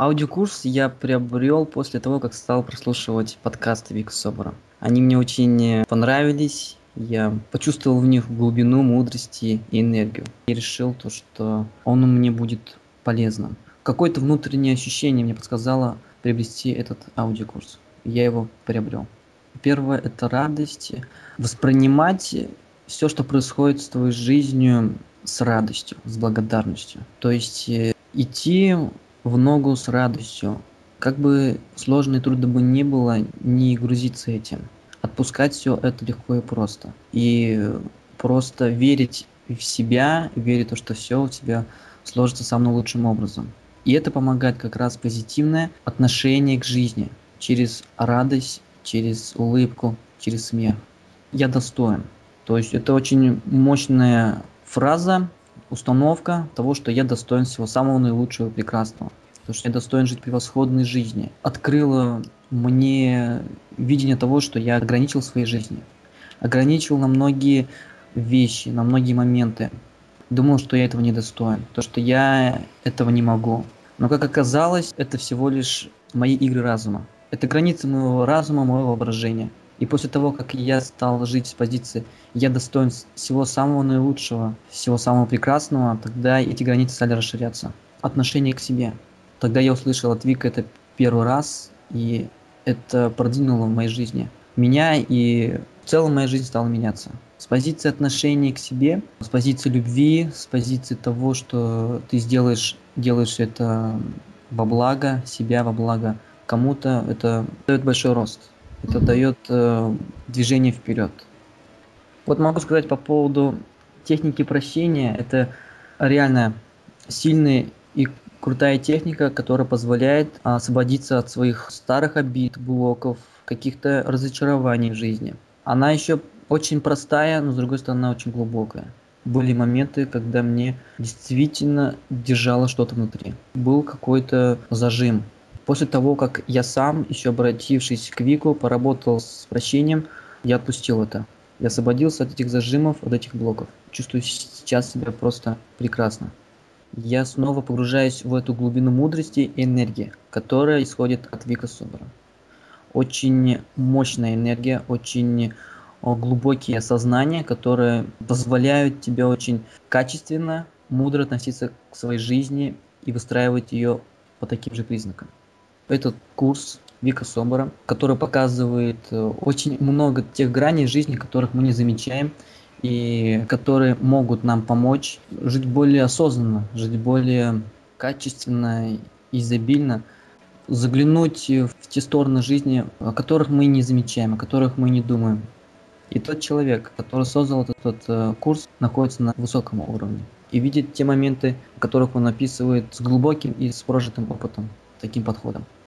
Аудиокурс я приобрел после того, как стал прослушивать подкасты Вика Собора. Они мне очень понравились, я почувствовал в них глубину, мудрости и энергию. И решил то, что он мне будет полезным. Какое-то внутреннее ощущение мне подсказало приобрести этот аудиокурс. Я его приобрел. Первое – это радость. Воспринимать все, что происходит с твоей жизнью с радостью, с благодарностью. То есть э, идти в ногу с радостью. Как бы сложно и трудно бы не было, не грузиться этим. Отпускать все это легко и просто. И просто верить в себя, верить в то, что все у тебя сложится самым лучшим образом. И это помогает как раз позитивное отношение к жизни через радость, через улыбку, через смех. Я достоин. То есть это очень мощная фраза, установка того, что я достоин всего самого наилучшего и прекрасного. То, что я достоин жить превосходной жизни. Открыла мне видение того, что я ограничил своей жизни. Ограничил на многие вещи, на многие моменты. Думал, что я этого не достоин, то, что я этого не могу. Но как оказалось, это всего лишь мои игры разума. Это границы моего разума, моего воображения. И после того, как я стал жить с позиции «я достоин всего самого наилучшего, всего самого прекрасного», тогда эти границы стали расширяться. Отношение к себе. Тогда я услышал от Вика это первый раз, и это продвинуло в моей жизни. Меня и в целом моя жизнь стала меняться. С позиции отношения к себе, с позиции любви, с позиции того, что ты сделаешь, делаешь это во благо себя, во благо кому-то, это дает большой рост это дает э, движение вперед. Вот могу сказать по поводу техники прощения. Это реально сильная и крутая техника, которая позволяет освободиться от своих старых обид, блоков, каких-то разочарований в жизни. Она еще очень простая, но с другой стороны очень глубокая. Были моменты, когда мне действительно держало что-то внутри. Был какой-то зажим, После того, как я сам, еще обратившись к Вику, поработал с прощением, я отпустил это. Я освободился от этих зажимов, от этих блоков. Чувствую сейчас себя просто прекрасно. Я снова погружаюсь в эту глубину мудрости и энергии, которая исходит от Вика Собора. Очень мощная энергия, очень глубокие осознания, которые позволяют тебе очень качественно, мудро относиться к своей жизни и выстраивать ее по таким же признакам этот курс Вика Собора, который показывает э, очень много тех граней жизни, которых мы не замечаем, и которые могут нам помочь жить более осознанно, жить более качественно, изобильно, заглянуть в те стороны жизни, о которых мы не замечаем, о которых мы не думаем. И тот человек, который создал этот, э, курс, находится на высоком уровне и видит те моменты, о которых он описывает с глубоким и с прожитым опытом, таким подходом.